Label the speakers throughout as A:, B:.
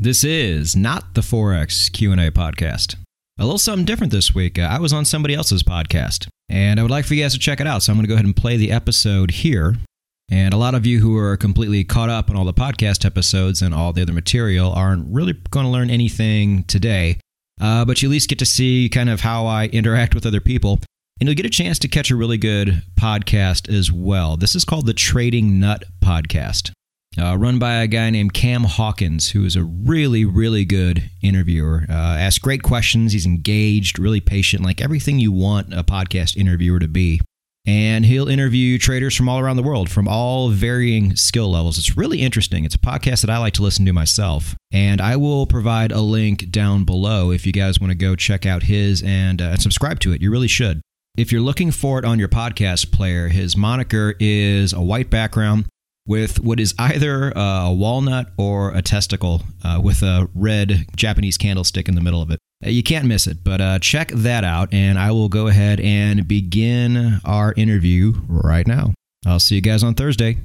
A: This is not the Forex Q&A podcast. A little something different this week. Uh, I was on somebody else's podcast, and I would like for you guys to check it out. So I'm going to go ahead and play the episode here. And a lot of you who are completely caught up on all the podcast episodes and all the other material aren't really going to learn anything today. Uh, but you at least get to see kind of how I interact with other people. And you'll get a chance to catch a really good podcast as well. This is called the Trading Nut Podcast uh, run by a guy named Cam Hawkins, who is a really, really good interviewer. Uh, asks great questions. He's engaged, really patient, like everything you want a podcast interviewer to be. And he'll interview traders from all around the world, from all varying skill levels. It's really interesting. It's a podcast that I like to listen to myself. And I will provide a link down below if you guys want to go check out his and, uh, and subscribe to it. You really should. If you're looking for it on your podcast player, his moniker is a white background with what is either a walnut or a testicle uh, with a red Japanese candlestick in the middle of it. Uh, you can't miss it, but uh, check that out, and I will go ahead and begin our interview right now. I'll see you guys on Thursday.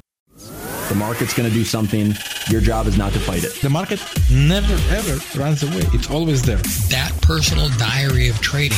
B: The market's going to do something. Your job is not to fight it.
C: The market never ever runs away. It's always there.
D: That personal diary of trading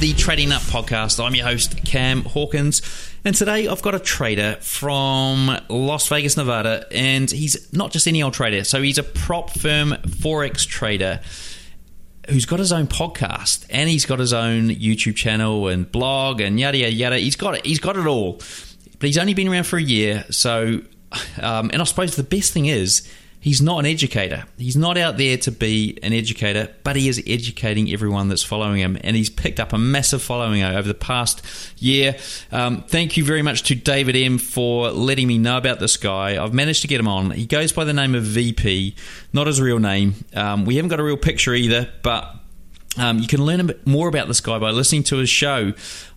E: the Trading Nut podcast. I'm your host, Cam Hawkins, and today I've got a trader from Las Vegas, Nevada, and he's not just any old trader, so he's a prop firm Forex trader who's got his own podcast and he's got his own YouTube channel and blog and yada yada yada. He's got it. He's got it all, but he's only been around for a year, so um, and I suppose the best thing is he's not an educator. He's not out there to be an educator, but he is educating everyone that's following him. And he's picked up a massive following over the past year. Um, thank you very much to David M for letting me know about this guy. I've managed to get him on. He goes by the name of VP, not his real name. Um, we haven't got a real picture either, but um, you can learn a bit more about this guy by listening to his show.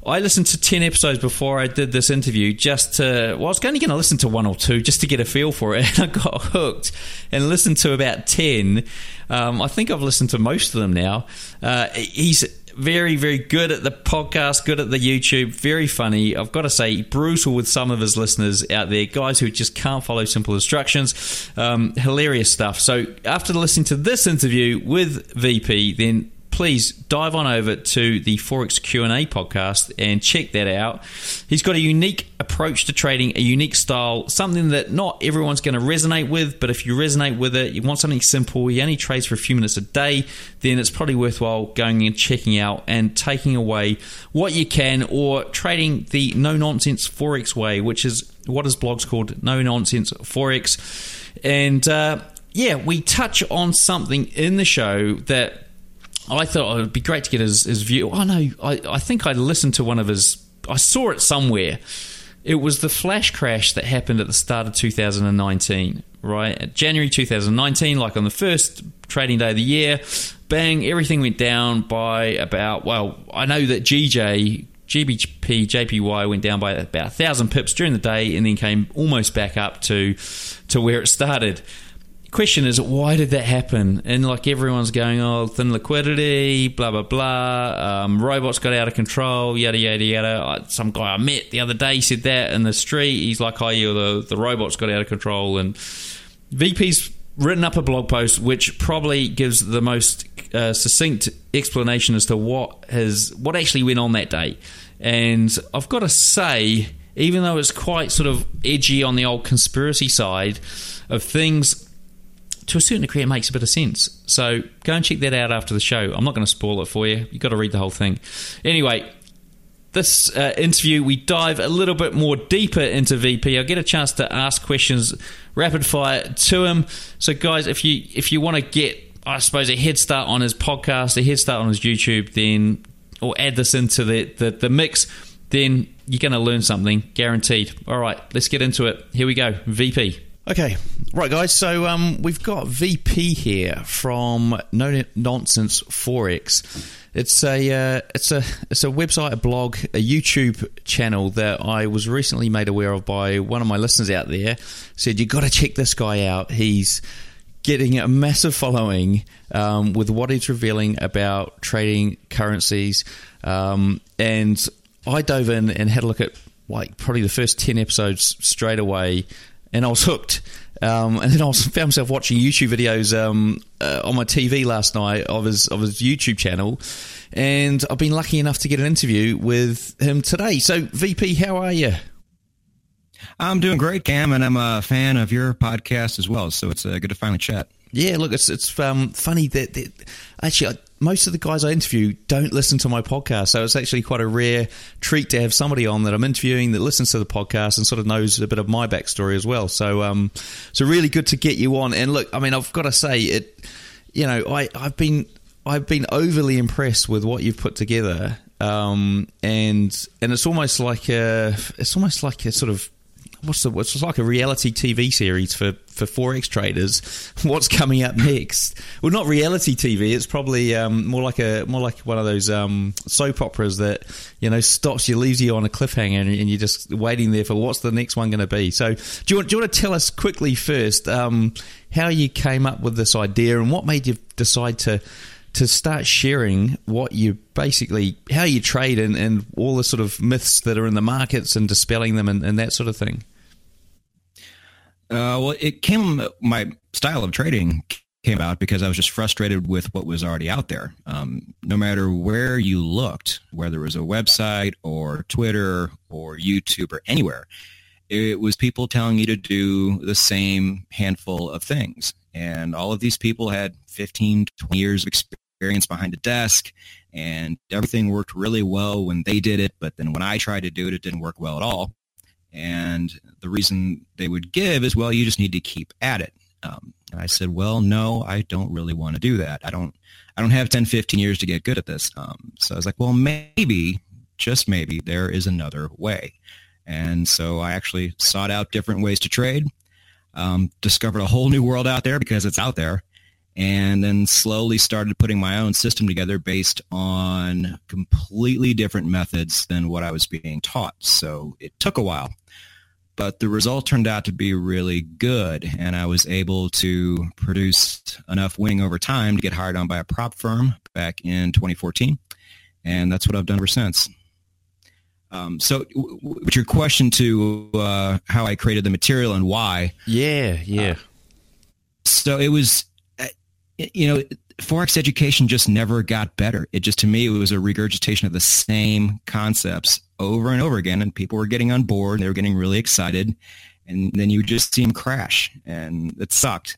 E: I listened to 10 episodes before I did this interview just to, well, I was only going to listen to one or two just to get a feel for it. And I got hooked and listened to about 10. Um, I think I've listened to most of them now. Uh, he's very, very good at the podcast, good at the YouTube, very funny. I've got to say, brutal with some of his listeners out there, guys who just can't follow simple instructions. Um, hilarious stuff. So after listening to this interview with VP, then please dive on over to the Forex Q&A podcast and check that out. He's got a unique approach to trading, a unique style, something that not everyone's going to resonate with, but if you resonate with it, you want something simple, he only trades for a few minutes a day, then it's probably worthwhile going and checking out and taking away what you can or trading the no nonsense Forex way, which is what his blog's called, No Nonsense Forex. And uh, yeah, we touch on something in the show that Oh, I thought oh, it would be great to get his, his view. Oh no, I, I think I listened to one of his. I saw it somewhere. It was the flash crash that happened at the start of 2019, right? January 2019, like on the first trading day of the year, bang, everything went down by about. Well, I know that GJ GBP JPY went down by about a thousand pips during the day, and then came almost back up to to where it started question is why did that happen? And like everyone's going, oh, thin liquidity, blah blah blah. Um, robots got out of control, yada yada yada. Some guy I met the other day said that in the street. He's like, oh yeah, the the robots got out of control. And VP's written up a blog post which probably gives the most uh, succinct explanation as to what has what actually went on that day. And I've got to say, even though it's quite sort of edgy on the old conspiracy side of things to a certain degree, it makes a bit of sense. So go and check that out after the show. I'm not going to spoil it for you. You've got to read the whole thing. Anyway, this uh, interview, we dive a little bit more deeper into VP. I get a chance to ask questions rapid fire to him. So, guys, if you if you want to get, I suppose, a head start on his podcast, a head start on his YouTube, then or add this into the the, the mix, then you're going to learn something, guaranteed. All right, let's get into it. Here we go. VP. Okay, right, guys. So um, we've got VP here from No Nonsense Forex. It's a uh, it's a it's a website, a blog, a YouTube channel that I was recently made aware of by one of my listeners out there. Said you got to check this guy out. He's getting a massive following um, with what he's revealing about trading currencies. Um, and I dove in and had a look at like probably the first 10 episodes straight away and I was hooked. Um, and then I was, found myself watching YouTube videos um, uh, on my TV last night of his of his YouTube channel, and I've been lucky enough to get an interview with him today. So, VP, how are you?
A: I'm doing great, Cam, and I'm a fan of your podcast as well. So it's uh, good to finally chat.
E: Yeah, look, it's it's um, funny that, that actually most of the guys I interview don't listen to my podcast, so it's actually quite a rare treat to have somebody on that I'm interviewing that listens to the podcast and sort of knows a bit of my backstory as well. So, um, so really good to get you on. And look, I mean, I've got to say it. You know, I I've been I've been overly impressed with what you've put together, um, and and it's almost like a it's almost like a sort of what's the what's like a reality TV series for for forex traders. What's coming up next? Well, not reality TV. It's probably um, more like a more like one of those um, soap operas that you know stops you, leaves you on a cliffhanger, and, and you're just waiting there for what's the next one going to be. So, do you want do you want to tell us quickly first um, how you came up with this idea and what made you decide to to start sharing what you basically how you trade and, and all the sort of myths that are in the markets and dispelling them and, and that sort of thing
A: uh, well, it came. My style of trading came about because I was just frustrated with what was already out there. Um, no matter where you looked, whether it was a website or Twitter or YouTube or anywhere, it was people telling you to do the same handful of things. And all of these people had 15, 20 years of experience behind a desk and everything worked really well when they did it. But then when I tried to do it, it didn't work well at all. And the reason they would give is, well, you just need to keep at it. Um, I said, well, no, I don't really want to do that. I don't, I don't have 10, 15 years to get good at this. Um, so I was like, well, maybe, just maybe, there is another way. And so I actually sought out different ways to trade, um, discovered a whole new world out there because it's out there, and then slowly started putting my own system together based on completely different methods than what I was being taught. So it took a while but the result turned out to be really good and i was able to produce enough wing over time to get hired on by a prop firm back in 2014 and that's what i've done ever since. Um, so with your question to uh, how i created the material and why
E: yeah yeah. Uh,
A: so it was uh, you know forex education just never got better it just to me it was a regurgitation of the same concepts over and over again, and people were getting on board. They were getting really excited, and then you just see them crash, and it sucked.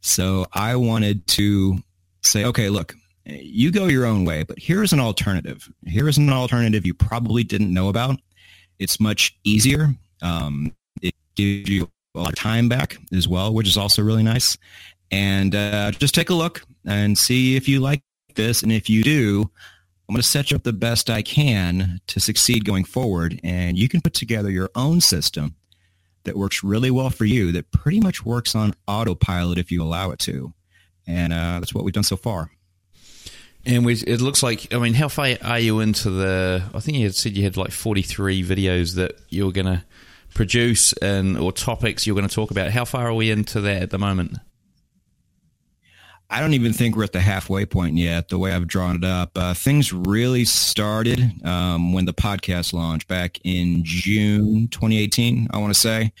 A: So I wanted to say, okay, look, you go your own way, but here's an alternative. Here is an alternative you probably didn't know about. It's much easier. Um, it gives you a lot of time back as well, which is also really nice. And uh, just take a look and see if you like this. And if you do, I'm going to set you up the best I can to succeed going forward. And you can put together your own system that works really well for you, that pretty much works on autopilot if you allow it to. And uh, that's what we've done so far.
E: And we, it looks like, I mean, how far are you into the? I think you had said you had like 43 videos that you're going to produce and or topics you're going to talk about. How far are we into that at the moment?
A: I don't even think we're at the halfway point yet, the way I've drawn it up. Uh, things really started um, when the podcast launched back in June 2018, I want to say.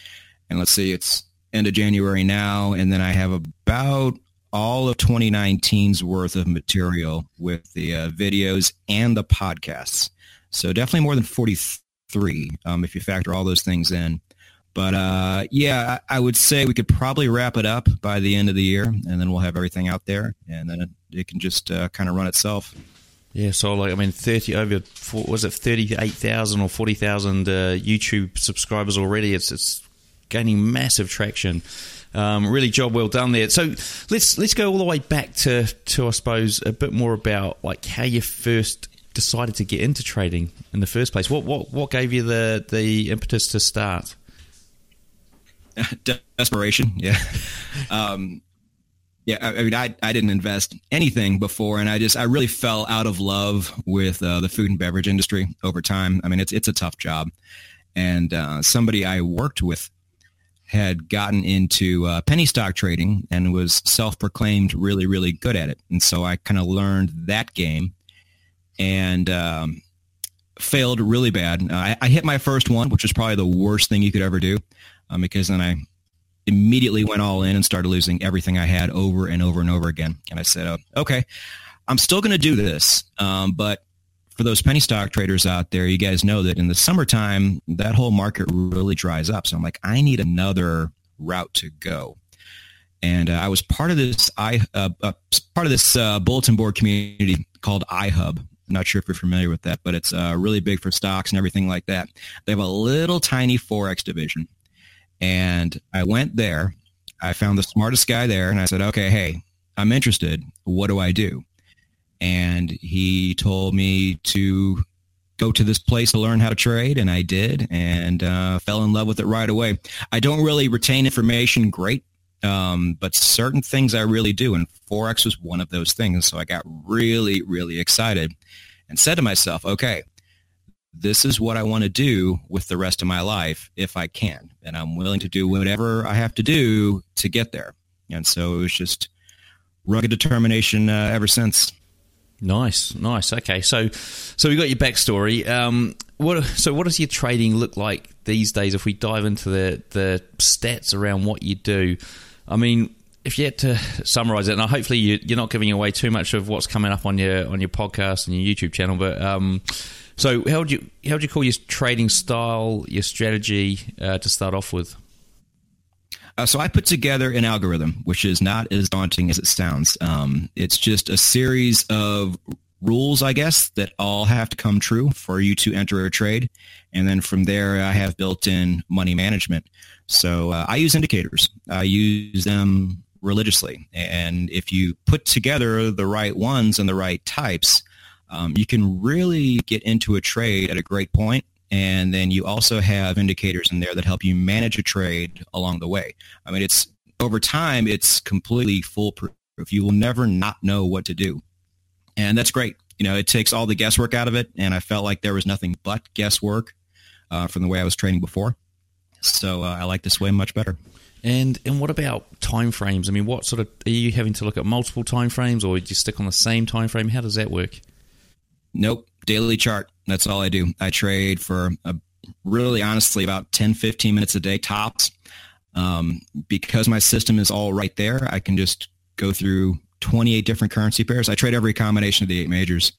A: And let's see, it's end of January now. And then I have about all of 2019's worth of material with the uh, videos and the podcasts. So definitely more than 43 um, if you factor all those things in. But uh, yeah, I would say we could probably wrap it up by the end of the year, and then we'll have everything out there, and then it, it can just uh, kind of run itself.
E: Yeah, so like I mean, thirty over was it thirty eight thousand or forty thousand uh, YouTube subscribers already? It's it's gaining massive traction. Um, really, job well done there. So let's let's go all the way back to to I suppose a bit more about like how you first decided to get into trading in the first place. What what what gave you the the impetus to start?
A: desperation. Yeah. Um, yeah, I, I, mean, I, I didn't invest anything before, and I just I really fell out of love with uh, the food and beverage industry over time. I mean, it's it's a tough job, and uh, somebody I worked with had gotten into uh, penny stock trading and was self-proclaimed really really good at it, and so I kind of learned that game, and um, failed really bad. I, I, hit my first one, which was probably the worst thing you could ever do, um, because then I immediately went all in and started losing everything I had over and over and over again. And I said, oh, okay, I'm still going to do this. Um, but for those penny stock traders out there, you guys know that in the summertime, that whole market really dries up. So I'm like, I need another route to go. And uh, I was part of this I uh, uh, part of this uh, bulletin board community called iHub. I'm not sure if you're familiar with that, but it's uh, really big for stocks and everything like that. They have a little tiny forex division, and I went there. I found the smartest guy there and I said, okay, hey, I'm interested. What do I do? And he told me to go to this place to learn how to trade. And I did and uh, fell in love with it right away. I don't really retain information great, um, but certain things I really do. And Forex was one of those things. So I got really, really excited and said to myself, okay, this is what I want to do with the rest of my life if I can. And I'm willing to do whatever I have to do to get there. And so it was just rugged determination uh, ever since.
E: Nice, nice. Okay, so so we got your backstory. Um, what so what does your trading look like these days? If we dive into the the stats around what you do, I mean, if you had to summarize it, and hopefully you, are not giving away too much of what's coming up on your on your podcast and your YouTube channel, but um, so, how would you how would you call your trading style, your strategy uh, to start off with?
A: Uh, so I put together an algorithm, which is not as daunting as it sounds. Um, it's just a series of rules, I guess, that all have to come true for you to enter a trade, and then from there, I have built-in money management. So uh, I use indicators. I use them religiously, and if you put together the right ones and the right types um, you can really get into a trade at a great point. and then you also have indicators in there that help you manage a trade along the way. I mean, it's over time, it's completely foolproof. You will never not know what to do. And that's great. You know, it takes all the guesswork out of it. And I felt like there was nothing but guesswork uh, from the way I was trading before. So uh, I like this way much better.
E: And and what about time frames? I mean, what sort of are you having to look at multiple time frames, or do you stick on the same time frame? How does that work?
A: Nope. Daily chart. That's all I do. I trade for a, really honestly about 10, 15 minutes a day tops. Um, because my system is all right there, I can just go through 28 different currency pairs. I trade every combination of the eight majors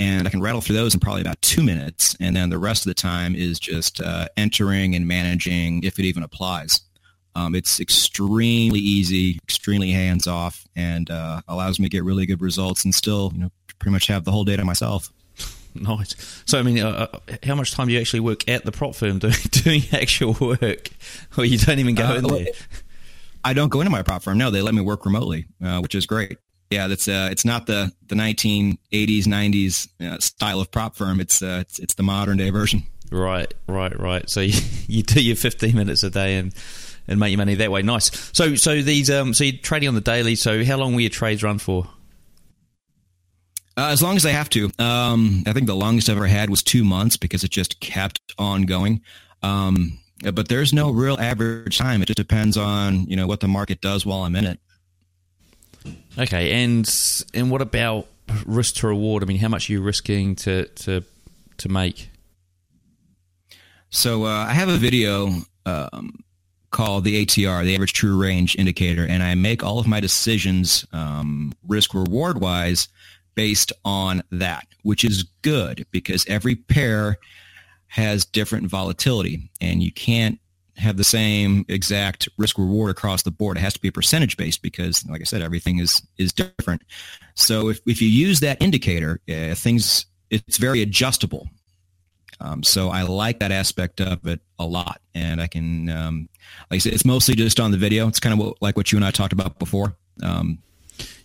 A: and I can rattle through those in probably about two minutes. And then the rest of the time is just uh, entering and managing if it even applies. Um, it's extremely easy, extremely hands off, and uh, allows me to get really good results and still you know, pretty much have the whole data myself.
E: Nice. So, I mean, uh, uh, how much time do you actually work at the prop firm doing, doing actual work, or you don't even go uh, in there?
A: I don't go into my prop firm. No, they let me work remotely, uh, which is great. Yeah, that's uh, it's not the the 1980s, 90s uh, style of prop firm. It's, it's it's the modern day version.
E: Right, right, right. So you, you do your 15 minutes a day and and make your money that way. Nice. So so these um so you're trading on the daily. So how long will your trades run for?
A: Uh, as long as I have to. Um, I think the longest I've ever had was two months because it just kept on going. Um, but there's no real average time. It just depends on you know what the market does while I'm in it.
E: Okay, and and what about risk to reward? I mean, how much are you risking to to to make?
A: So uh, I have a video um, called the ATR, the Average True Range Indicator, and I make all of my decisions um, risk reward wise based on that, which is good because every pair has different volatility and you can't have the same exact risk reward across the board. It has to be percentage based because, like I said, everything is is different. So if, if you use that indicator, uh, things it's very adjustable. Um, so I like that aspect of it a lot, and I can, um, like I said, it's mostly just on the video. It's kind of what, like what you and I talked about before. Um,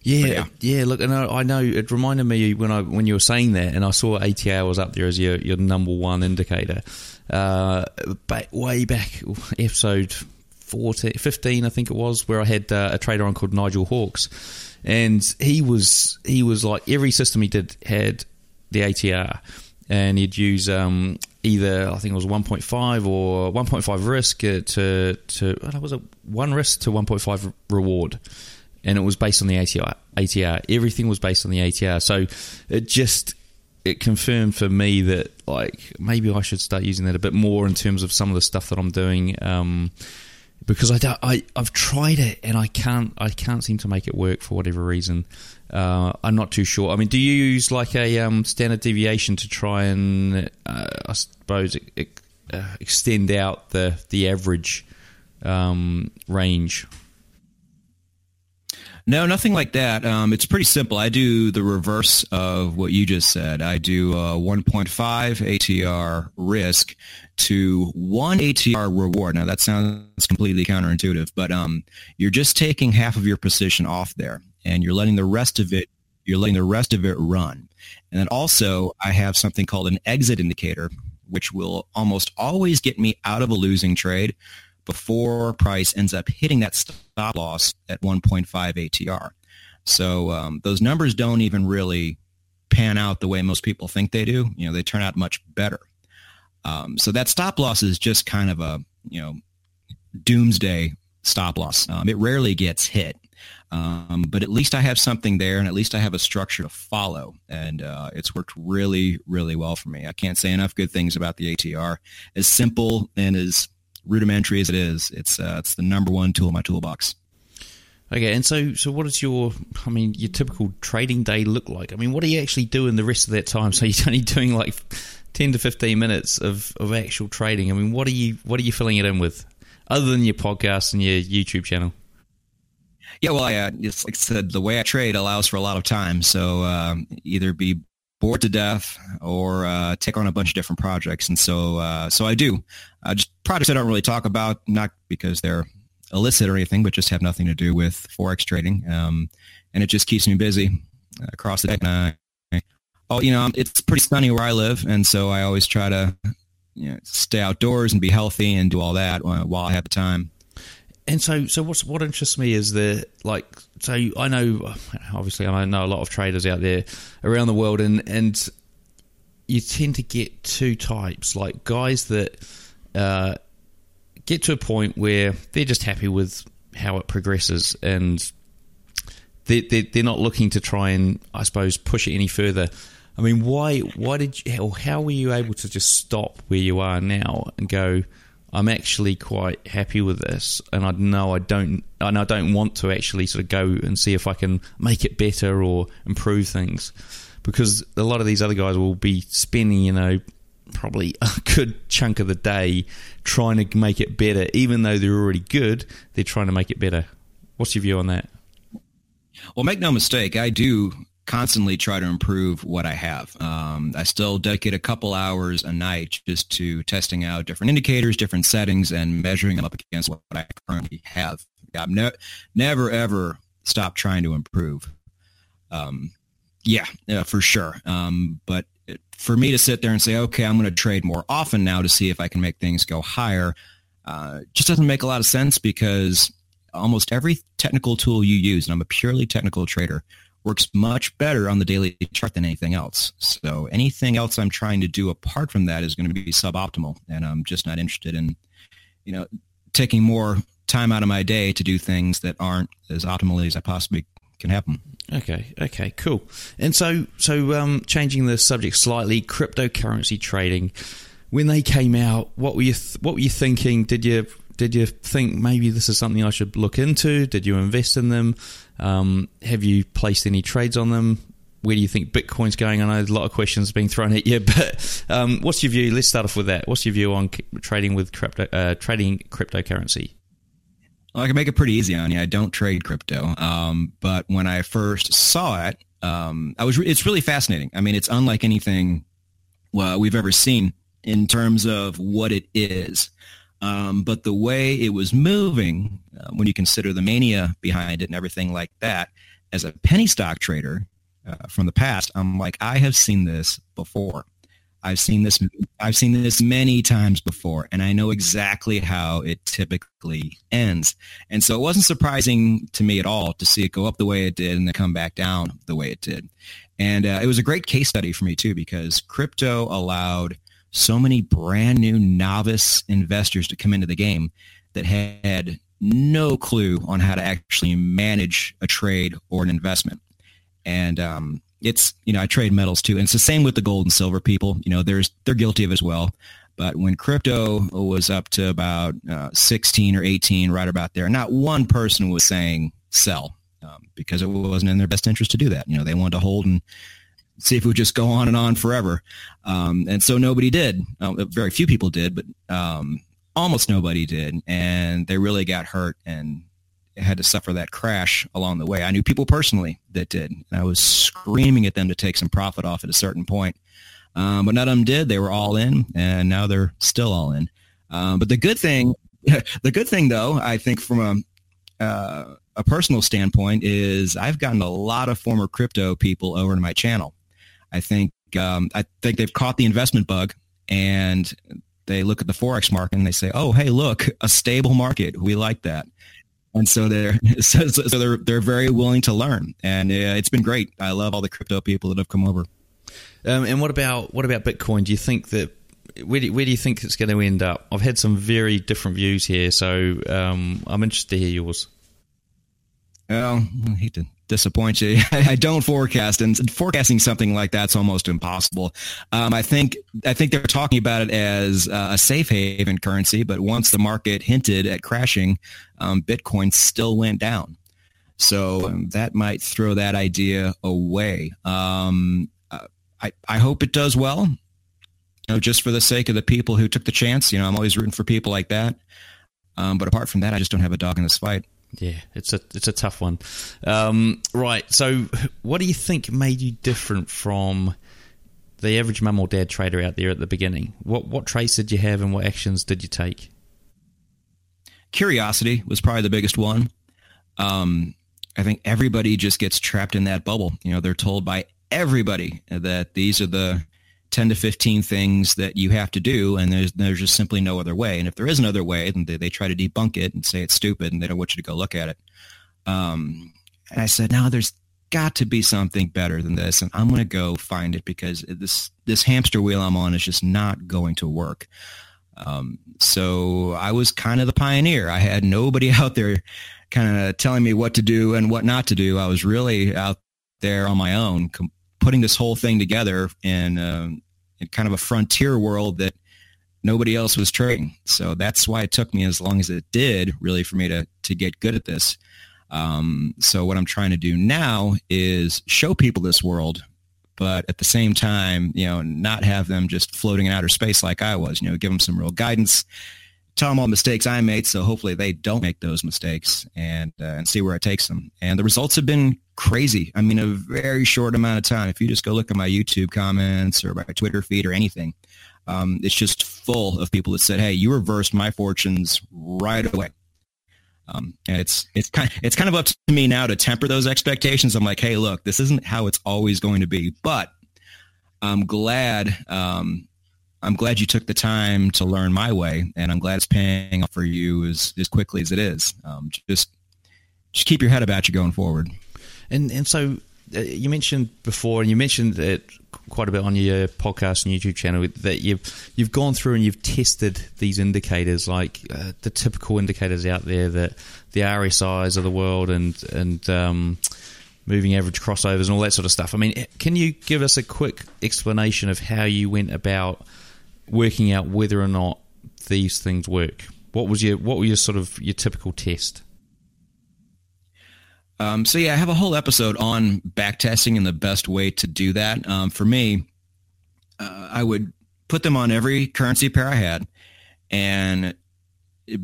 E: yeah, yeah, yeah, Look, and I, I, know it reminded me when I when you were saying that, and I saw ATR was up there as your your number one indicator. Uh, back way back episode 14, 15, I think it was, where I had uh, a trader on called Nigel Hawks, and he was he was like every system he did had the ATR, and he'd use um, either I think it was 1.5 or 1.5 risk to to what was it one risk to 1.5 reward, and it was based on the ATR. ATR. Everything was based on the ATR. So it just it confirmed for me that like maybe I should start using that a bit more in terms of some of the stuff that I'm doing. Um, because I, I I've tried it and I can't I can't seem to make it work for whatever reason. Uh, I'm not too sure. I mean, do you use like a um, standard deviation to try and uh, I suppose it, it, uh, extend out the the average um, range?
A: No, nothing like that. Um, it's pretty simple. I do the reverse of what you just said. I do a 1.5 ATR risk to one ATR reward. Now that sounds completely counterintuitive, but um, you're just taking half of your position off there, and you're letting the rest of it you're letting the rest of it run. And then also, I have something called an exit indicator, which will almost always get me out of a losing trade before price ends up hitting that stop loss at 1.5 ATR. So um, those numbers don't even really pan out the way most people think they do. You know, they turn out much better. Um, so that stop loss is just kind of a you know doomsday stop loss. Um, it rarely gets hit, um, but at least I have something there, and at least I have a structure to follow, and uh, it's worked really, really well for me. I can't say enough good things about the ATR. As simple and as rudimentary as it is, it's uh, it's the number one tool in my toolbox.
E: Okay, and so so what does your I mean your typical trading day look like? I mean, what are you actually doing the rest of that time? So you're only doing like ten to fifteen minutes of, of actual trading. I mean, what are you what are you filling it in with, other than your podcast and your YouTube channel?
A: Yeah, well, I, uh, like I said, the way I trade allows for a lot of time. So um, either be bored to death or uh, take on a bunch of different projects. And so, uh, so I do. Uh, just projects I don't really talk about, not because they're illicit or anything, but just have nothing to do with forex trading. Um, and it just keeps me busy across the day. oh, you know, it's pretty sunny where I live, and so I always try to you know, stay outdoors and be healthy and do all that while I have the time
E: and so so what's what interests me is that like so I know obviously I know a lot of traders out there around the world and and you tend to get two types like guys that uh, get to a point where they're just happy with how it progresses and they they're, they're not looking to try and I suppose push it any further. I mean, why why did you or how were you able to just stop where you are now and go? I'm actually quite happy with this, and I know I don't, and I don't want to actually sort of go and see if I can make it better or improve things, because a lot of these other guys will be spending, you know, probably a good chunk of the day trying to make it better, even though they're already good. They're trying to make it better. What's your view on that?
A: Well, make no mistake, I do constantly try to improve what I have. Um, I still dedicate a couple hours a night just to testing out different indicators, different settings, and measuring them up against what I currently have. I've ne- never ever stopped trying to improve. Um, yeah, yeah, for sure. Um, but it, for me to sit there and say, okay, I'm going to trade more often now to see if I can make things go higher, uh, just doesn't make a lot of sense because almost every technical tool you use, and I'm a purely technical trader, works much better on the daily chart than anything else. So anything else I'm trying to do apart from that is going to be suboptimal, and I'm just not interested in, you know, taking more time out of my day to do things that aren't as optimally as I possibly can them.
E: Okay, okay, cool. And so, so um, changing the subject slightly, cryptocurrency trading. When they came out, what were you th- what were you thinking? Did you did you think maybe this is something I should look into? Did you invest in them? Um, have you placed any trades on them? Where do you think Bitcoin's going? I know a lot of questions being thrown at you, but um, what's your view? Let's start off with that. What's your view on trading with crypto, uh, trading cryptocurrency?
A: Well, I can make it pretty easy on you. I don't trade crypto, um, but when I first saw it, um, I was. Re- it's really fascinating. I mean, it's unlike anything well, we've ever seen in terms of what it is. Um, but the way it was moving, uh, when you consider the mania behind it and everything like that, as a penny stock trader uh, from the past, I'm like, I have seen this before. I've seen this. I've seen this many times before, and I know exactly how it typically ends. And so it wasn't surprising to me at all to see it go up the way it did and then come back down the way it did. And uh, it was a great case study for me too because crypto allowed so many brand new novice investors to come into the game that had no clue on how to actually manage a trade or an investment. And um, it's you know I trade metals too, and it's the same with the gold and silver people. You know, there's they're guilty of as well. But when crypto was up to about uh, 16 or 18, right about there, not one person was saying sell um, because it wasn't in their best interest to do that. You know, they wanted to hold and see if it would just go on and on forever. Um, and so nobody did. Uh, very few people did, but um, almost nobody did. And they really got hurt and had to suffer that crash along the way. I knew people personally that did. I was screaming at them to take some profit off at a certain point. Um, but none of them did. They were all in, and now they're still all in. Um, but the good thing, the good thing though, I think from a uh, a personal standpoint is I've gotten a lot of former crypto people over to my channel. I think um, I think they've caught the investment bug and they look at the forex market and they say, "Oh, hey, look, a stable market. We like that." and so they're so, so, they're they're very willing to learn, and uh, it's been great. I love all the crypto people that have come over.
E: Um, and what about what about Bitcoin? Do you think that where do, where do you think it's going to end up? I've had some very different views here, so um, I'm interested to hear yours.
A: Well, I hate to disappoint you. I don't forecast, and forecasting something like that's almost impossible. Um, I think I think they're talking about it as uh, a safe haven currency, but once the market hinted at crashing, um, Bitcoin still went down. So um, that might throw that idea away. Um, I I hope it does well. You know, just for the sake of the people who took the chance. You know, I'm always rooting for people like that. Um, but apart from that, I just don't have a dog in this fight.
E: Yeah, it's a it's a tough one. Um, right. So, what do you think made you different from the average mum or dad trader out there at the beginning? What what traits did you have, and what actions did you take?
A: Curiosity was probably the biggest one. Um, I think everybody just gets trapped in that bubble. You know, they're told by everybody that these are the 10 to 15 things that you have to do and there's there's just simply no other way. And if there is another way then they, they try to debunk it and say it's stupid and they don't want you to go look at it. Um, and i said now there's got to be something better than this and i'm going to go find it because this this hamster wheel i'm on is just not going to work. Um, so i was kind of the pioneer. I had nobody out there kind of telling me what to do and what not to do. I was really out there on my own com- putting this whole thing together in, um, in kind of a frontier world that nobody else was trading. So that's why it took me as long as it did, really, for me to to get good at this. Um, so what I'm trying to do now is show people this world, but at the same time, you know, not have them just floating in outer space like I was. You know, give them some real guidance, tell them all the mistakes I made, so hopefully they don't make those mistakes, and uh, and see where it takes them. And the results have been crazy. I mean, a very short amount of time. If you just go look at my YouTube comments or my Twitter feed or anything, um, it's just full of people that said, "Hey, you reversed my fortunes right away." Um, and it's it's kind it's kind of up to me now to temper those expectations. I'm like, hey, look, this isn't how it's always going to be, but I'm glad um, I'm glad you took the time to learn my way, and I'm glad it's paying off for you as as quickly as it is. Um, just just keep your head about you going forward.
E: And and so uh, you mentioned before, and you mentioned it quite a bit on your podcast and YouTube channel that you've you've gone through and you've tested these indicators, like uh, the typical indicators out there, that the RSI's of the world, and and um, moving average crossovers and all that sort of stuff. I mean, can you give us a quick explanation of how you went about working out whether or not these things work? What was your what were your sort of your typical test?
A: Um, so yeah, I have a whole episode on backtesting and the best way to do that. Um, for me, uh, I would put them on every currency pair I had, and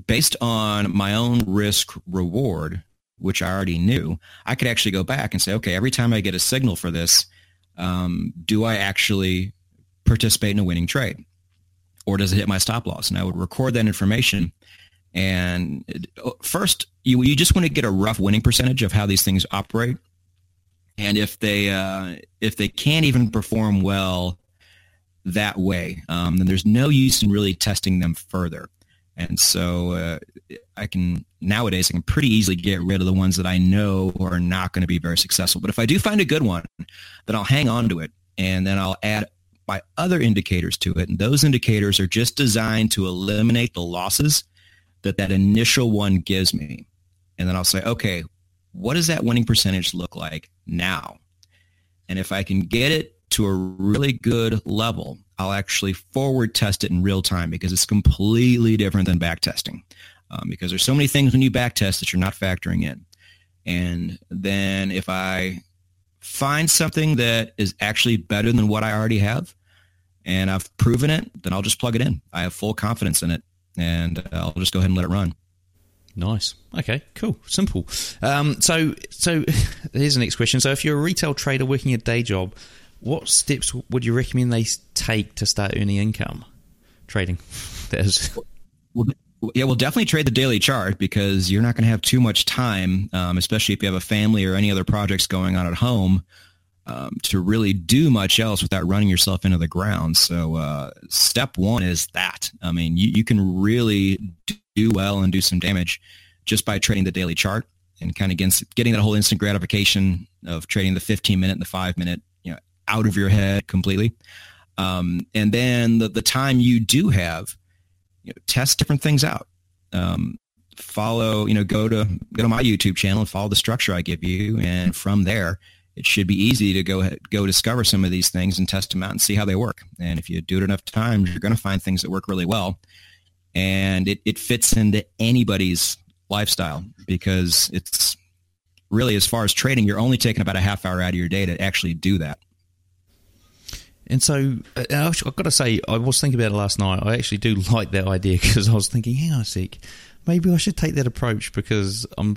A: based on my own risk reward, which I already knew, I could actually go back and say, okay, every time I get a signal for this, um, do I actually participate in a winning trade? Or does it hit my stop loss? And I would record that information and first, you you just want to get a rough winning percentage of how these things operate. And if they uh, if they can't even perform well that way, um, then there's no use in really testing them further. And so uh, I can nowadays I can pretty easily get rid of the ones that I know are not going to be very successful. But if I do find a good one, then I'll hang on to it and then I'll add my other indicators to it. And those indicators are just designed to eliminate the losses that that initial one gives me. And then I'll say, okay, what does that winning percentage look like now? And if I can get it to a really good level, I'll actually forward test it in real time because it's completely different than back testing. Um, because there's so many things when you back test that you're not factoring in. And then if I find something that is actually better than what I already have and I've proven it, then I'll just plug it in. I have full confidence in it and I'll just go ahead and let it run.
E: Nice. Okay. Cool. Simple. Um, so, so here's the next question. So, if you're a retail trader working a day job, what steps would you recommend they take to start earning income trading? There's
A: well, yeah, well, definitely trade the daily chart because you're not going to have too much time, um, especially if you have a family or any other projects going on at home, um, to really do much else without running yourself into the ground. So, uh, step one is that. I mean, you, you can really do well and do some damage just by trading the daily chart and kind of getting that whole instant gratification of trading the 15 minute and the five minute out of your head completely. Um, and then the, the time you do have, you know, test different things out. Um, follow, you know, go to go to my YouTube channel and follow the structure I give you, and from there, it should be easy to go go discover some of these things and test them out and see how they work. And if you do it enough times, you're going to find things that work really well, and it, it fits into anybody's lifestyle because it's really as far as trading, you're only taking about a half hour out of your day to actually do that.
E: And so uh, I've got to say, I was thinking about it last night. I actually do like that idea because I was thinking, hang on a sec, maybe I should take that approach because I'm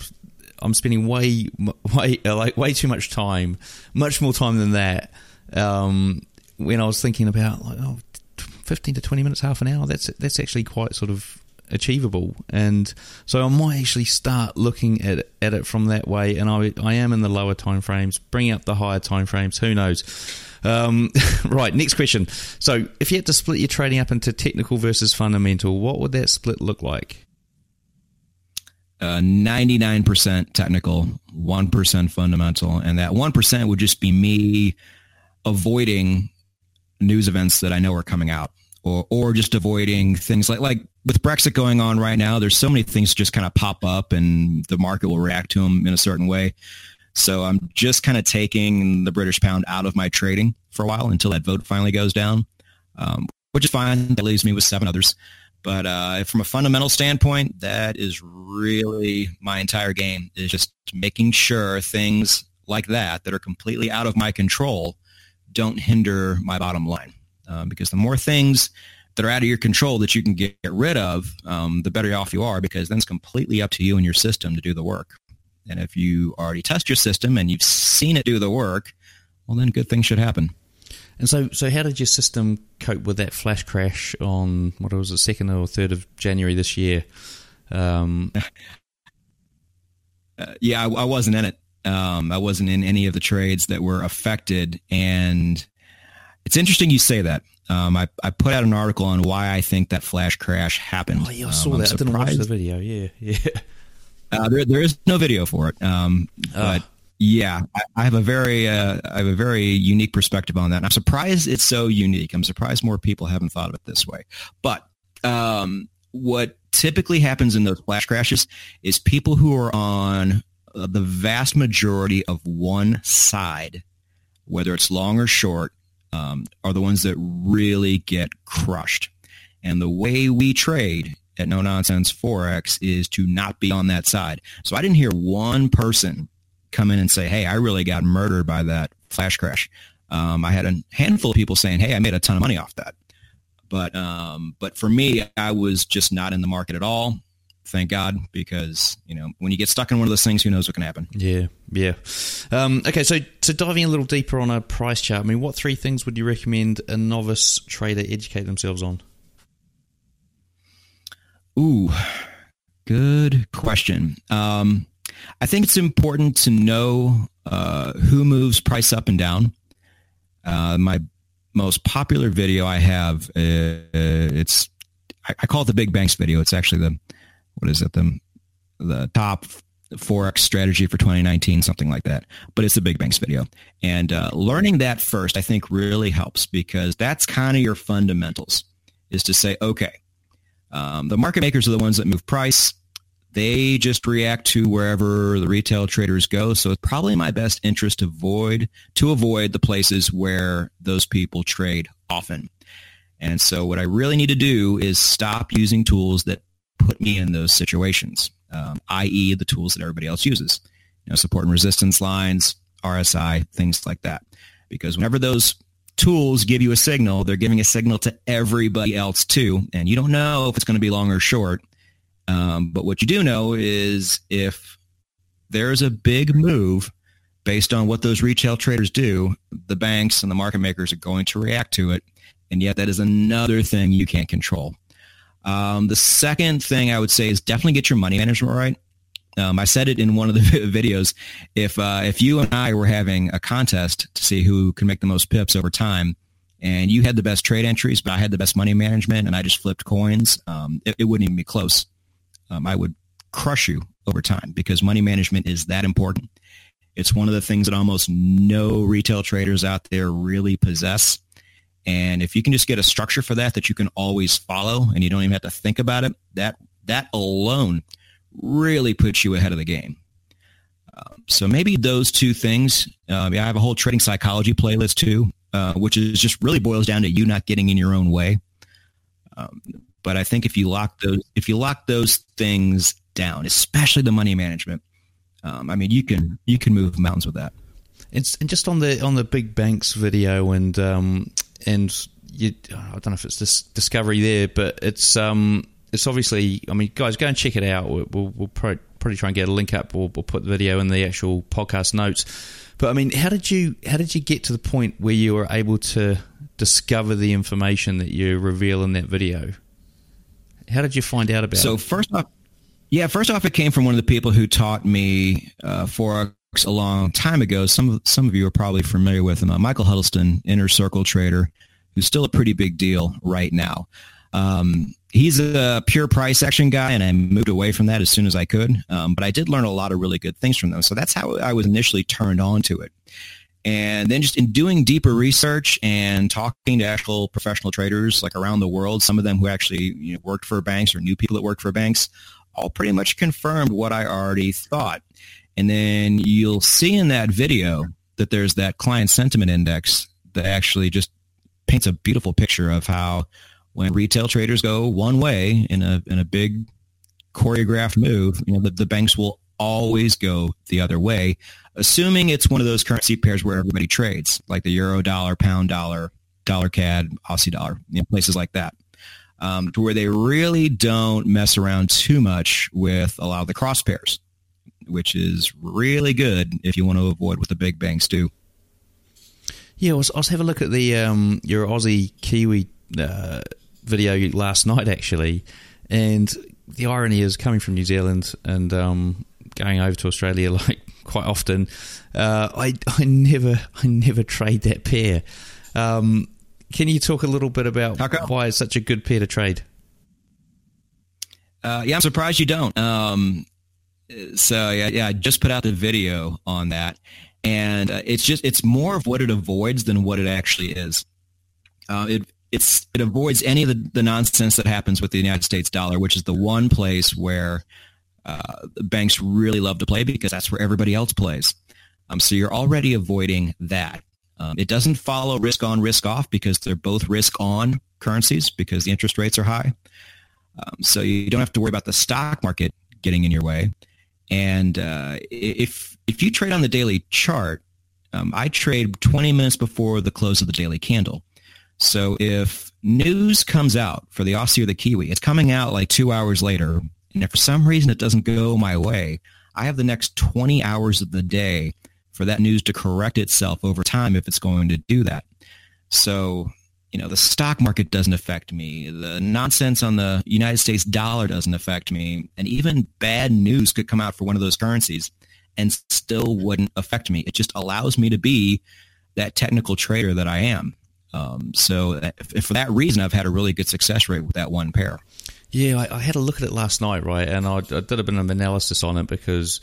E: I'm spending way way uh, like way too much time, much more time than that. Um, when I was thinking about like oh, 15 to 20 minutes, half an hour, that's that's actually quite sort of achievable. And so I might actually start looking at at it from that way. And I I am in the lower time frames, bring up the higher time frames. Who knows? Um, right, next question. So, if you had to split your trading up into technical versus fundamental, what would that split look like?
A: Uh, 99% technical, 1% fundamental. And that 1% would just be me avoiding news events that I know are coming out or, or just avoiding things like, like with Brexit going on right now, there's so many things just kind of pop up and the market will react to them in a certain way. So I'm just kind of taking the British pound out of my trading for a while until that vote finally goes down, um, which is fine. That leaves me with seven others. But uh, from a fundamental standpoint, that is really my entire game is just making sure things like that that are completely out of my control don't hinder my bottom line. Um, because the more things that are out of your control that you can get rid of, um, the better off you are because then it's completely up to you and your system to do the work. And if you already test your system and you've seen it do the work, well, then good things should happen.
E: And so, so how did your system cope with that flash crash on what was it, second or third of January this year? Um,
A: uh, yeah, I, I, wasn't in it. Um, I wasn't in any of the trades that were affected, and it's interesting you say that. Um, I, I put out an article on why I think that flash crash happened.
E: Oh, yeah, I saw um, that. I didn't watch the video. Yeah, yeah.
A: Uh, there, there is no video for it. Um, but yeah, I, I, have a very, uh, I have a very unique perspective on that. And I'm surprised it's so unique. I'm surprised more people haven't thought of it this way. But um, what typically happens in those flash crashes is people who are on uh, the vast majority of one side, whether it's long or short, um, are the ones that really get crushed. And the way we trade at No Nonsense Forex is to not be on that side. So I didn't hear one person come in and say, hey, I really got murdered by that flash crash. Um, I had a handful of people saying, hey, I made a ton of money off that. But um, but for me, I was just not in the market at all. Thank God, because you know when you get stuck in one of those things, who knows what can happen?
E: Yeah, yeah. Um, okay, so so diving a little deeper on a price chart, I mean, what three things would you recommend a novice trader educate themselves on?
A: Ooh, good question. Um, I think it's important to know uh, who moves price up and down. Uh, my most popular video I have. Uh, it's I, I, call it the Big Banks video. It's actually the what is it the the top forex strategy for 2019, something like that. But it's the Big Banks video, and uh, learning that first, I think, really helps because that's kind of your fundamentals. Is to say, okay, um, the market makers are the ones that move price. They just react to wherever the retail traders go. So it's probably my best interest to avoid to avoid the places where those people trade often. And so what I really need to do is stop using tools that put me in those situations, um, i.e. the tools that everybody else uses, you know, support and resistance lines, RSI, things like that. Because whenever those tools give you a signal, they're giving a signal to everybody else too. And you don't know if it's going to be long or short. Um, but what you do know is if there's a big move based on what those retail traders do, the banks and the market makers are going to react to it. And yet that is another thing you can't control. Um, the second thing I would say is definitely get your money management right. Um, I said it in one of the videos. If uh, if you and I were having a contest to see who can make the most pips over time, and you had the best trade entries, but I had the best money management, and I just flipped coins, um, it, it, wouldn't even be close um, I would crush you over time because money management is that important. It's one of the things that almost no retail traders out there really possess. And if you can just get a structure for that that you can always follow and you don't even have to think about it, that that alone really puts you ahead of the game. Uh, so maybe those two things. Uh, I have a whole trading psychology playlist too, uh, which is just really boils down to you not getting in your own way. Um, but I think if you lock those if you lock those things down, especially the money management, um, I mean you can you can move mountains with that.
E: It's and just on the on the big banks video and um, and you, I don't know if it's this discovery there, but it's um it's obviously I mean guys go and check it out. We'll, we'll, we'll probably try and get a link up. We'll, we'll put the video in the actual podcast notes. But I mean, how did you how did you get to the point where you were able to discover the information that you reveal in that video? How did you find out about
A: so
E: it?
A: So first off, yeah, first off, it came from one of the people who taught me uh, forex a long time ago. Some of some of you are probably familiar with him, uh, Michael Huddleston, Inner Circle trader, who's still a pretty big deal right now. Um, he's a pure price action guy, and I moved away from that as soon as I could. Um, but I did learn a lot of really good things from them. So that's how I was initially turned on to it. And then just in doing deeper research and talking to actual professional traders like around the world, some of them who actually you know, worked for banks or knew people that worked for banks, all pretty much confirmed what I already thought. And then you'll see in that video that there's that client sentiment index that actually just paints a beautiful picture of how when retail traders go one way in a in a big choreographed move, you know, the, the banks will always go the other way assuming it's one of those currency pairs where everybody trades, like the euro dollar, pound dollar, dollar CAD, Aussie dollar, you know, places like that. Um, to where they really don't mess around too much with a lot of the cross pairs, which is really good if you want to avoid what the big banks do.
E: Yeah, I was, I was having a look at the um, your Aussie Kiwi uh, video last night actually, and the irony is coming from New Zealand and um, going over to Australia like quite often. Uh, I I never I never trade that pair. Um, can you talk a little bit about why it's such a good pair to trade?
A: Uh, yeah, I'm surprised you don't. Um, so yeah, yeah, I just put out the video on that, and uh, it's just it's more of what it avoids than what it actually is. Uh, it it's it avoids any of the, the nonsense that happens with the United States dollar, which is the one place where uh, banks really love to play because that's where everybody else plays. Um, so you're already avoiding that. Um, it doesn't follow risk on, risk off because they're both risk on currencies because the interest rates are high. Um, so you don't have to worry about the stock market getting in your way. And uh, if if you trade on the daily chart, um, I trade 20 minutes before the close of the daily candle. So if news comes out for the Aussie or the Kiwi, it's coming out like two hours later and if for some reason it doesn't go my way, I have the next 20 hours of the day for that news to correct itself over time if it's going to do that. So, you know, the stock market doesn't affect me. The nonsense on the United States dollar doesn't affect me. And even bad news could come out for one of those currencies and still wouldn't affect me. It just allows me to be that technical trader that I am. Um, so that, for that reason, I've had a really good success rate with that one pair.
E: Yeah, I, I had a look at it last night, right, and I, I did a bit of analysis on it because,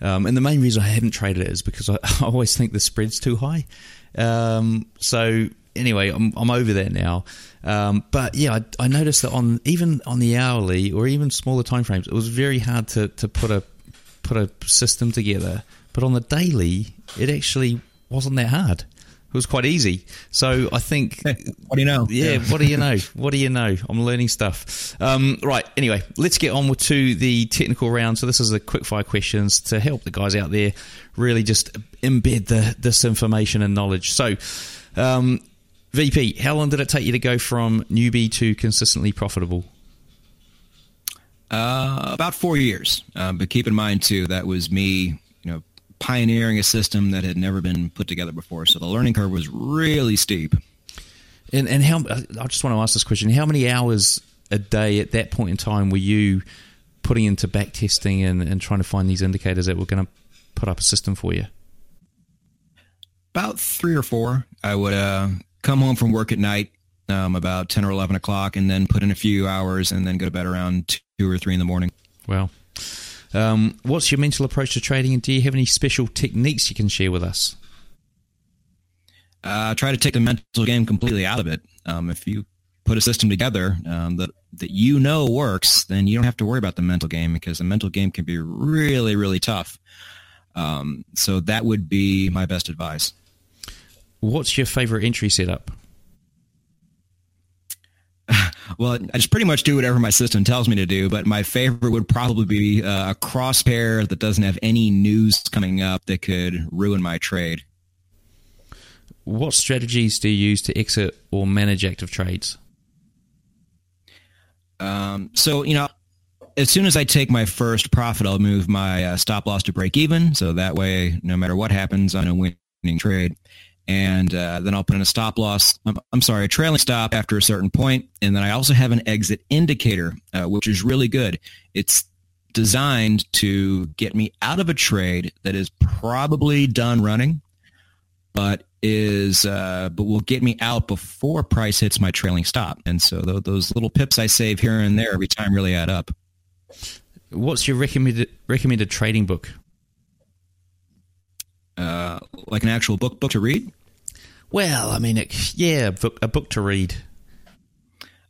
E: um, and the main reason I haven't traded it is because I, I always think the spread's too high. Um, so anyway, I'm, I'm over there now. Um, but yeah, I, I, noticed that on even on the hourly or even smaller time frames, it was very hard to, to put a put a system together. But on the daily, it actually wasn't that hard. It was quite easy. So I think.
A: what do you know?
E: Yeah, yeah. what do you know? What do you know? I'm learning stuff. Um, right. Anyway, let's get on to the technical round. So this is the quickfire questions to help the guys out there really just embed the this information and knowledge. So. Um, VP, how long did it take you to go from newbie to consistently profitable?
A: Uh, about four years. Uh, but keep in mind too, that was me, you know, pioneering a system that had never been put together before. So the learning curve was really steep.
E: And and how I just want to ask this question: How many hours a day at that point in time were you putting into back testing and, and trying to find these indicators that were going to put up a system for you?
A: About three or four. I would uh, come home from work at night um, about 10 or 11 o'clock and then put in a few hours and then go to bed around 2 or 3 in the morning.
E: Well, um, what's your mental approach to trading and do you have any special techniques you can share with us?
A: Uh, try to take the mental game completely out of it. Um, if you put a system together um, that that you know works, then you don't have to worry about the mental game because the mental game can be really, really tough. Um, so that would be my best advice.
E: What's your favorite entry setup?
A: Well, I just pretty much do whatever my system tells me to do, but my favorite would probably be uh, a crosspair that doesn't have any news coming up that could ruin my trade.
E: What strategies do you use to exit or manage active trades?
A: Um, so, you know, as soon as I take my first profit, I'll move my uh, stop loss to break even. So that way, no matter what happens, I'm a winning trade and uh, then I'll put in a stop loss. I'm, I'm, sorry, a trailing stop after a certain point, and then I also have an exit indicator, uh, which is really good. It's designed to get me out of a trade that is probably done running, but is uh, but will get me out before price hits my trailing stop. And so th- those little pips I save here and there every time really add up.
E: What's your recommended recommended trading book?
A: Uh, like an actual book book to read?
E: Well, I mean, it, yeah, a book, a book to read.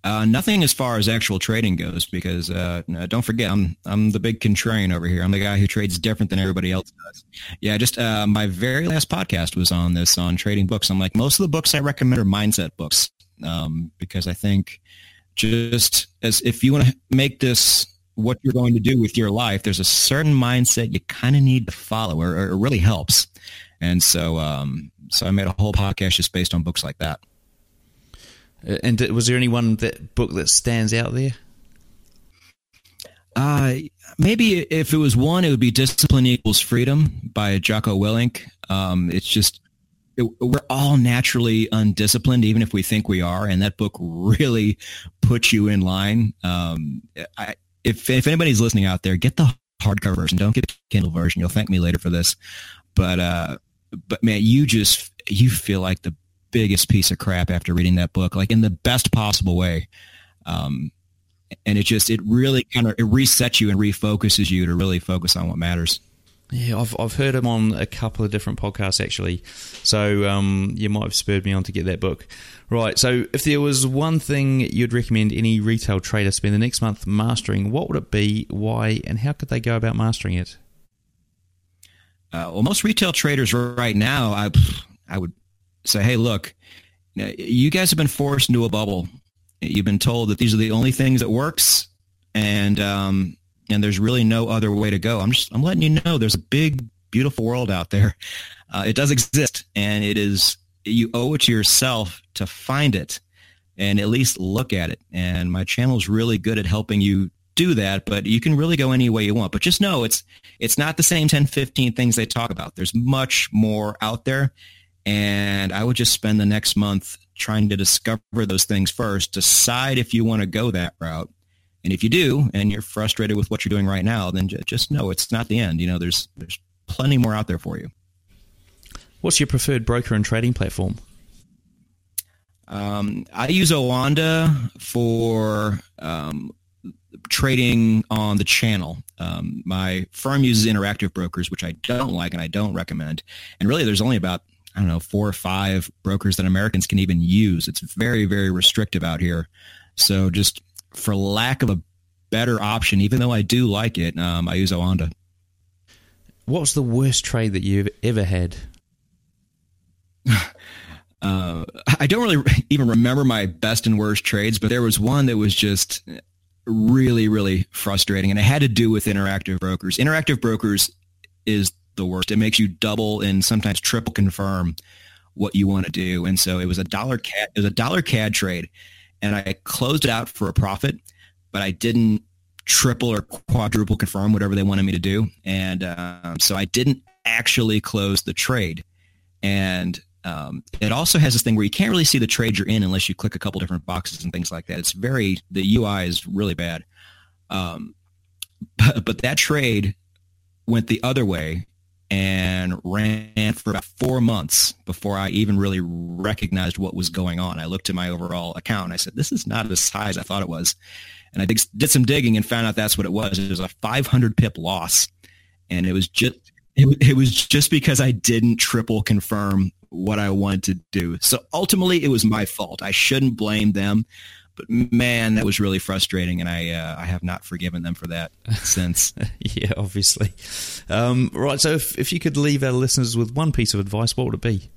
A: Uh, nothing as far as actual trading goes, because uh, don't forget, I'm I'm the big contrarian over here. I'm the guy who trades different than everybody else does. Yeah, just uh, my very last podcast was on this on trading books. I'm like, most of the books I recommend are mindset books um, because I think just as if you want to make this what you're going to do with your life, there's a certain mindset you kind of need to follow, or, or, it really helps. And so, um, so I made a whole podcast just based on books like that.
E: Uh, and was there any one that book that stands out there?
A: Uh, maybe if it was one, it would be "Discipline Equals Freedom" by Jocko Willink. Um, it's just it, we're all naturally undisciplined, even if we think we are, and that book really puts you in line. Um, I, if if anybody's listening out there, get the hardcover version. Don't get the Kindle version. You'll thank me later for this. But uh, but man, you just you feel like the biggest piece of crap after reading that book, like in the best possible way. Um, and it just it really kind of it resets you and refocuses you to really focus on what matters.
E: Yeah, I've I've heard him on a couple of different podcasts actually, so um, you might have spurred me on to get that book. Right, so if there was one thing you'd recommend any retail trader spend the next month mastering, what would it be? Why, and how could they go about mastering it?
A: Uh, well, most retail traders right now, I I would say, hey, look, you guys have been forced into a bubble. You've been told that these are the only things that works, and um, and there's really no other way to go. I'm just I'm letting you know there's a big beautiful world out there. Uh, it does exist, and it is you owe it to yourself to find it and at least look at it. And my channel is really good at helping you do that, but you can really go any way you want. But just know it's it's not the same 10, 15 things they talk about. There's much more out there. And I would just spend the next month trying to discover those things first, decide if you want to go that route, and if you do, and you're frustrated with what you're doing right now, then just know it's not the end. You know, there's there's plenty more out there for you.
E: What's your preferred broker and trading platform?
A: Um, I use Oanda for um, trading on the channel. Um, my firm uses interactive brokers, which I don't like and I don't recommend. And really, there's only about I don't know four or five brokers that Americans can even use. It's very very restrictive out here. So just for lack of a better option, even though I do like it, um, I use Oanda.
E: What was the worst trade that you've ever had?
A: Uh, I don't really even remember my best and worst trades, but there was one that was just really, really frustrating, and it had to do with interactive brokers. Interactive brokers is the worst. It makes you double and sometimes triple confirm what you want to do, and so it was a dollar CAD. It was a dollar CAD trade, and I closed it out for a profit, but I didn't triple or quadruple confirm whatever they wanted me to do, and um, so I didn't actually close the trade, and um, it also has this thing where you can't really see the trade you're in unless you click a couple different boxes and things like that. It's very the UI is really bad. Um, but, but that trade went the other way and ran for about four months before I even really recognized what was going on. I looked at my overall account and I said, "This is not as high as I thought it was." And I did, did some digging and found out that's what it was. It was a 500 pip loss, and it was just it, it was just because I didn't triple confirm what I wanted to do. So ultimately, it was my fault. I shouldn't blame them, but man, that was really frustrating, and I uh, I have not forgiven them for that since.
E: yeah, obviously. Um, right. So, if if you could leave our listeners with one piece of advice, what would it be?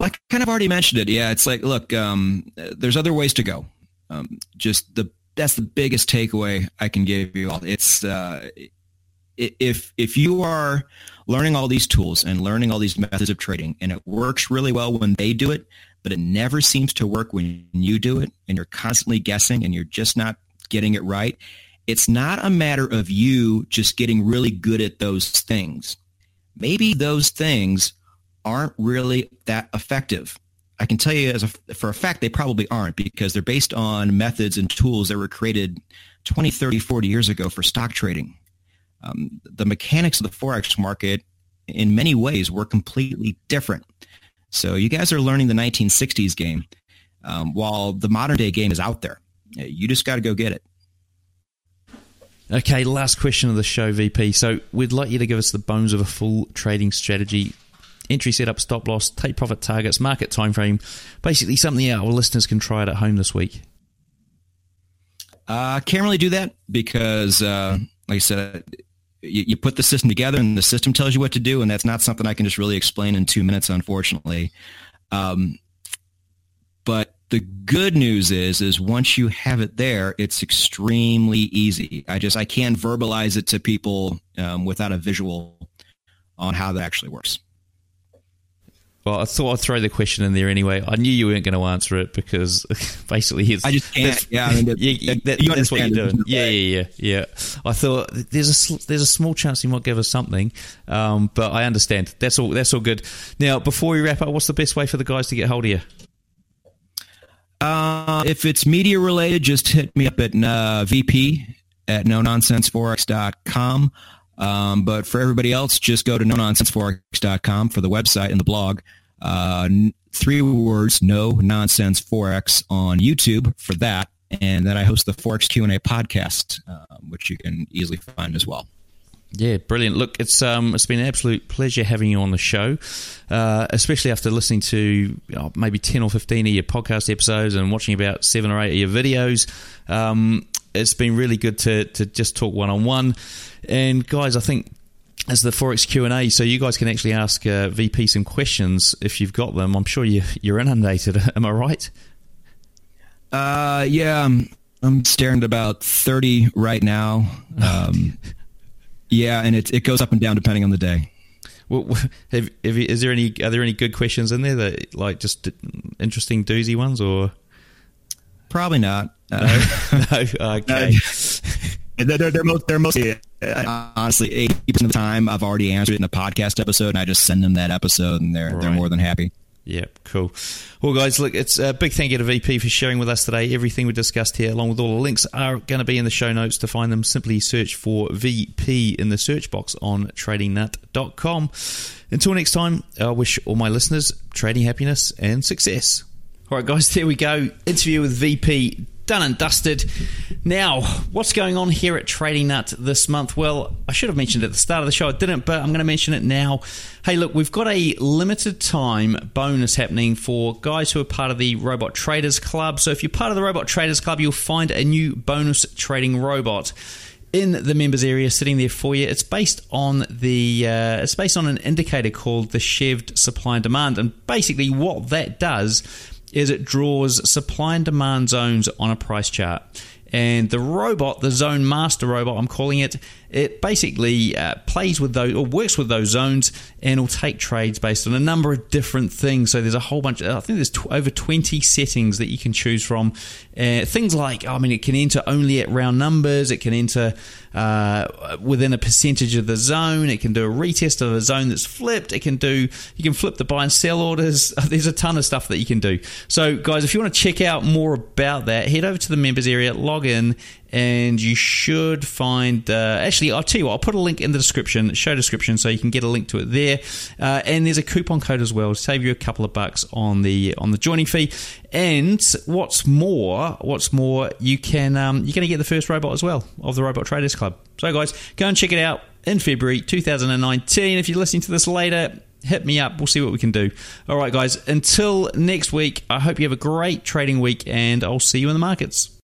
A: I kind of already mentioned it. Yeah, it's like, look, um, there's other ways to go. Um, just the that's the biggest takeaway I can give you all. It's uh, if if you are learning all these tools and learning all these methods of trading and it works really well when they do it but it never seems to work when you do it and you're constantly guessing and you're just not getting it right. It's not a matter of you just getting really good at those things. Maybe those things aren't really that effective. I can tell you as a, for a fact they probably aren't because they're based on methods and tools that were created 20 30 40 years ago for stock trading. Um, the mechanics of the forex market in many ways were completely different. So you guys are learning the 1960s game um, while the modern day game is out there. You just got to go get it.
E: Okay, last question of the show, VP. So we'd like you to give us the bones of a full trading strategy. Entry setup, stop loss, take profit targets, market time frame, basically something our listeners can try it at home this week.
A: I uh, can't really do that because, uh, like I said, you, you, put the system together and the system tells you what to do. And that's not something I can just really explain in two minutes, unfortunately. Um, but the good news is, is once you have it there, it's extremely easy. I just, I can't verbalize it to people um, without a visual on how that actually works.
E: Well, I thought I'd throw the question in there anyway. I knew you weren't going to answer it because basically, it's,
A: I just can't. Yeah, I mean,
E: yeah, that, you that's what you're doing. Yeah, yeah, yeah, yeah. I thought there's a there's a small chance you might give us something, um, but I understand. That's all. That's all good. Now, before we wrap up, what's the best way for the guys to get hold of you?
A: Uh, if it's media related, just hit me up at uh, VP at no nonsenseforex.com. Um, but for everybody else, just go to no nonsenseforex.com for the website and the blog. Uh, three words, no nonsense forex on YouTube for that, and then I host the Forex Q and A podcast, uh, which you can easily find as well.
E: Yeah, brilliant. Look, it's um, it's been an absolute pleasure having you on the show, uh, especially after listening to oh, maybe ten or fifteen of your podcast episodes and watching about seven or eight of your videos. Um, it's been really good to to just talk one on one. And guys, I think as the forex Q and A, so you guys can actually ask uh, VP some questions if you've got them. I'm sure you you're inundated. Am I right?
A: Uh, yeah, I'm, I'm staring at about thirty right now. Um, yeah, and it it goes up and down depending on the day.
E: Well, have, have, is there any are there any good questions in there that like just interesting doozy ones or?
A: Probably not.
E: Uh, no, no? okay.
A: they're, they're, most, they're mostly uh, honestly eighty percent of the time I've already answered it in a podcast episode, and I just send them that episode, and they're right. they're more than happy.
E: Yeah, cool. Well, guys, look, it's a big thank you to VP for sharing with us today. Everything we discussed here, along with all the links, are going to be in the show notes. To find them, simply search for VP in the search box on tradingnut.com. Until next time, I wish all my listeners trading happiness and success. All right, guys, there we go. Interview with VP done and dusted. Now, what's going on here at Trading Nut this month? Well, I should have mentioned at the start of the show, I didn't, but I'm going to mention it now. Hey, look, we've got a limited time bonus happening for guys who are part of the Robot Traders Club. So if you're part of the Robot Traders Club, you'll find a new bonus trading robot in the members area sitting there for you. It's based on the uh, it's based on an indicator called the Shved supply and demand, and basically what that does is it draws supply and demand zones on a price chart. And the robot, the Zone Master robot, I'm calling it, it basically uh, plays with those or works with those zones and will take trades based on a number of different things. So there's a whole bunch. I think there's over 20 settings that you can choose from. Uh, things like, I mean, it can enter only at round numbers. It can enter uh, within a percentage of the zone. It can do a retest of a zone that's flipped. It can do. You can flip the buy and sell orders. There's a ton of stuff that you can do. So, guys, if you want to check out more about that, head over to the members area, log in, and you should find. Uh, actually, I'll tell you what. I'll put a link in the description, show description, so you can get a link to it there. Uh, and there's a coupon code as well to save you a couple of bucks on the on the joining fee. And what's more, what's more, you can um, you're going to get the first robot as well of the Robot Traders Club. So, guys, go and check it out in February 2019. If you're listening to this later, hit me up. We'll see what we can do. All right, guys. Until next week, I hope you have a great trading week, and I'll see you in the markets.